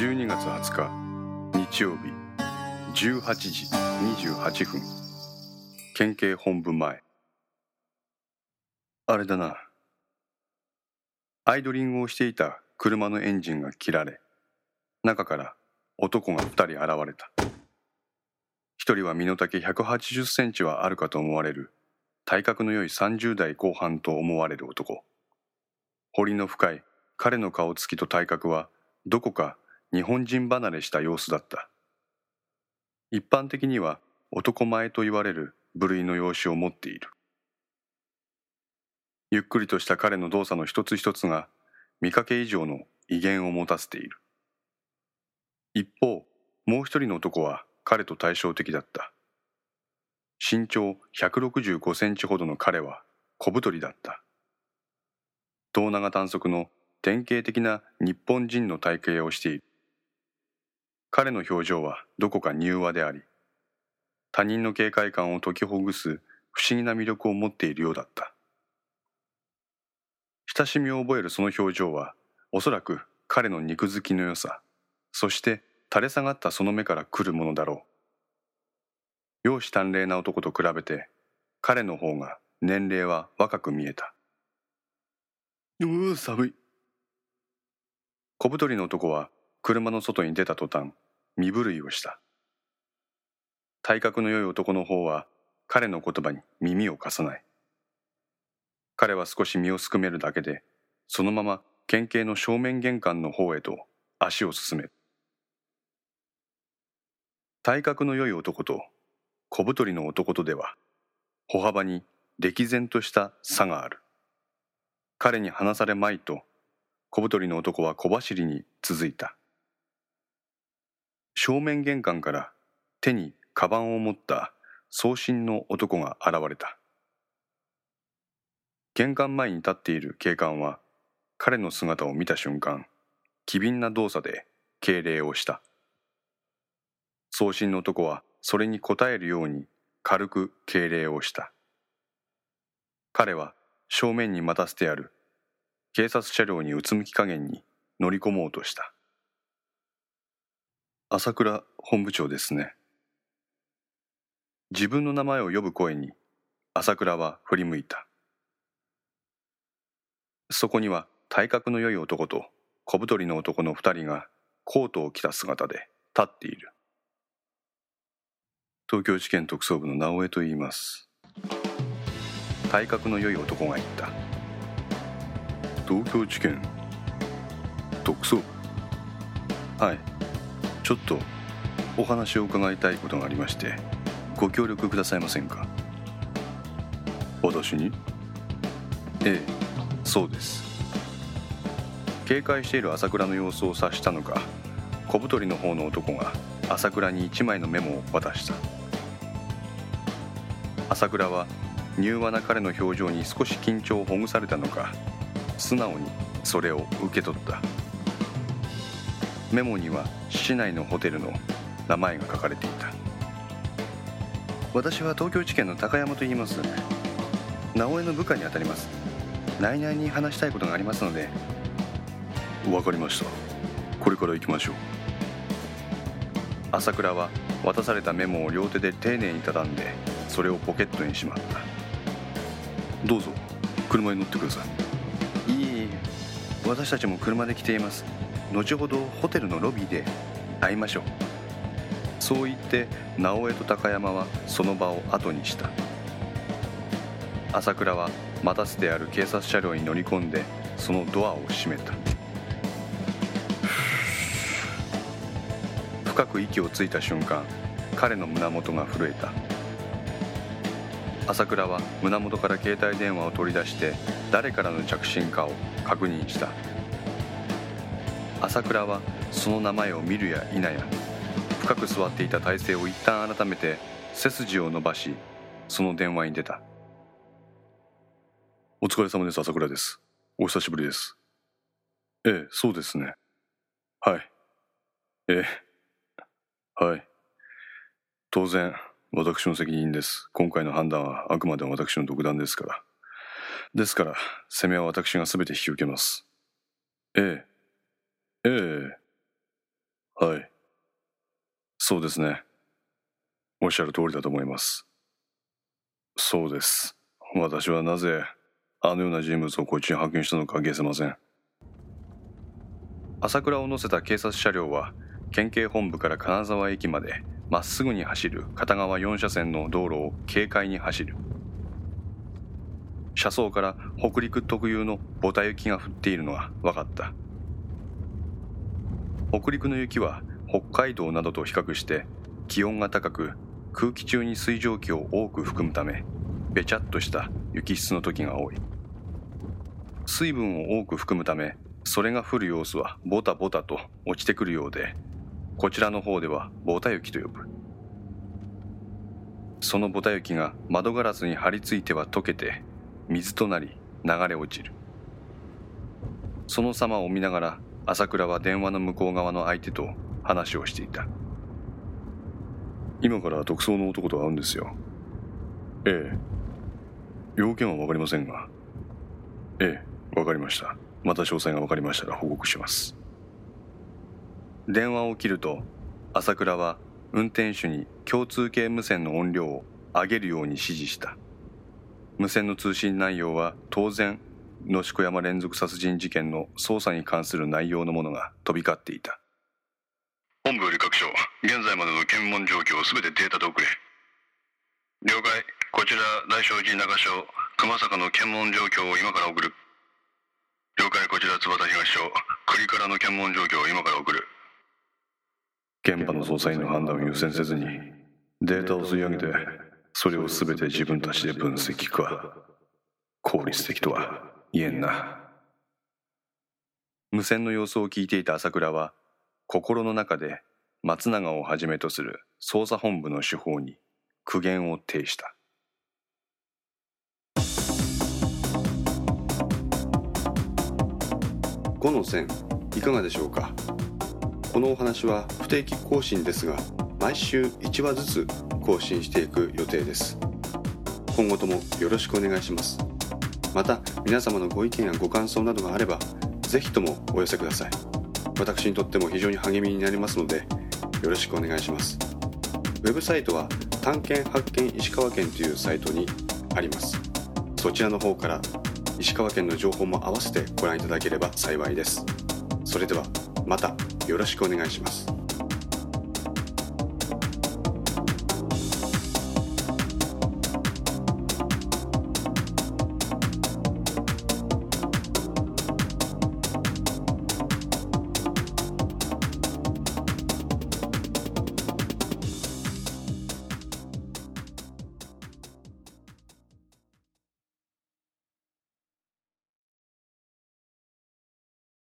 12月20日日曜日18時28分。県警本部前。あれだな。アイドリングをしていた車のエンジンが切られ中から男が2人現れた。1人は身の丈180センチはあるかと思われる体格の良い30代後半と思われる男。彫りの深い彼の顔つきと体格はどこか日本人離れした様子だった。一般的には男前と言われる部類の容姿を持っている。ゆっくりとした彼の動作の一つ一つが見かけ以上の威厳を持たせている。一方もう一人の男は彼と対照的だった。身長165センチほどの彼は小太りだった。胴長短足の典型的な日本人の体型をしている。彼の表情はどこか柔和であり他人の警戒感を解きほぐす不思議な魅力を持っているようだった。親しみを覚えるその表情はおそらく彼の肉付きの良さそして垂れ下がったその目から来るものだろう。容姿端麗な男と比べて彼の方が年齢は若く見えた。うう寒い。小太りの男は車の外に出た途端身震いをした。体格の良い男の方は彼の言葉に耳を貸さない。彼は少し身をすくめるだけでそのまま県警の正面玄関の方へと足を進める。体格の良い男と小太りの男とでは歩幅に歴然とした差がある。彼に話されまいと小太りの男は小走りに続いた。正面玄関から手にカバンを持った送信の男が現れた。玄関前に立っている警官は彼の姿を見た瞬間機敏な動作で敬礼をした。送信の男はそれに応えるように軽く敬礼をした。彼は正面に待たせてある警察車両にうつむき加減に乗り込もうとした。朝倉本部長ですね。自分の名前を呼ぶ声に朝倉は振り向いた。そこには体格の良い男と小太りの男の二人がコートを着た姿で立っている。東京地検特捜部の直江と言います。体格の良い男が言った。東京地検特捜部。はい。ちょっとお話を伺いたいことがありましてご協力くださいませんか？私に？ええそうです。警戒している朝倉の様子を察したのか小太りの方の男が朝倉に一枚のメモを渡した。朝倉は柔和な彼の表情に少し緊張をほぐされたのか素直にそれを受け取ったメモには市内のホテルの名前が書かれていた。私は東京地検の高山と言います。直江の部下にあたります。内々に話したいことがありますので。わかりました。これから行きましょう。朝倉は渡されたメモを両手で丁寧に畳んでそれをポケットにしまった。どうぞ。車に乗ってください。私たちも車で来ています後ほどホテルのロビーで会いましょう。そう言って直江と高山はその場を後にした。朝倉は待たせてある警察車両に乗り込んでそのドアを閉めた。深く息をついた瞬間彼の胸元が震えた。朝倉は胸元から携帯電話を取り出して誰からの着信かを確認した。朝倉はその名前を見るや否や深く座っていた体勢を一旦改めて背筋を伸ばしその電話に出たお疲れ様です朝倉ですお久しぶりですええそうですねはいええはい当然私の責任です。今回の判断はあくまでも私の独断ですから。ですから、責めは私が全て引き受けます。ええ。ええ。はい。そうですね。おっしゃる通りだと思います。そうです。私はなぜ、あのような人物をこっちに派遣したのか消せません。朝倉を乗せた警察車両は、県警本部から金沢駅までまっすぐに走る片側4車線の道路を軽快に走る。車窓から北陸特有のボタ雪が降っているのが分かった。北陸の雪は北海道などと比較して気温が高く空気中に水蒸気を多く含むためべちゃっとした雪質の時が多い。水分を多く含むためそれが降る様子はボタボタと落ちてくるようでこちらの方ではボタ雪と呼ぶ。そのボタ雪が窓ガラスに張り付いては溶けて水となり流れ落ちる。その様を見ながら朝倉は電話の向こう側の相手と話をしていた。今から特捜の男と会うんですよ。ええ。要件は分かりませんが。ええ分かりました。また詳細が分かりましたら報告します。電話を切ると朝倉は運転手に共通系無線の音量を上げるように指示した。無線の通信内容は当然野宿山連続殺人事件の捜査に関する内容のものが飛び交っていた。本部より各所現在までの検問状況を全てデータで送れ。了解。こちら大正寺中署熊坂の検問状況を今から送る。了解。こちら津幡東署栗からの検問状況を今から送る。現場の捜査員の判断を優先せずにデータを吸い上げてそれを全て自分たちで分析か。効率的とは言えんな。無線の様子を聞いていた朝倉は心の中で松永をはじめとする捜査本部の手法に苦言を呈した。5の線いかがでしょうか？このお話は不定期更新ですが毎週1話ずつ更新していく予定です。今後ともよろしくお願いします。また皆様のご意見やご感想などがあればぜひともお寄せください。私にとっても非常に励みになりますのでよろしくお願いします。ウェブサイトは探検発見石川県というサイトにあります。そちらの方から石川県の情報も合わせてご覧いただければ幸いです。それではまたよろしくお願いします。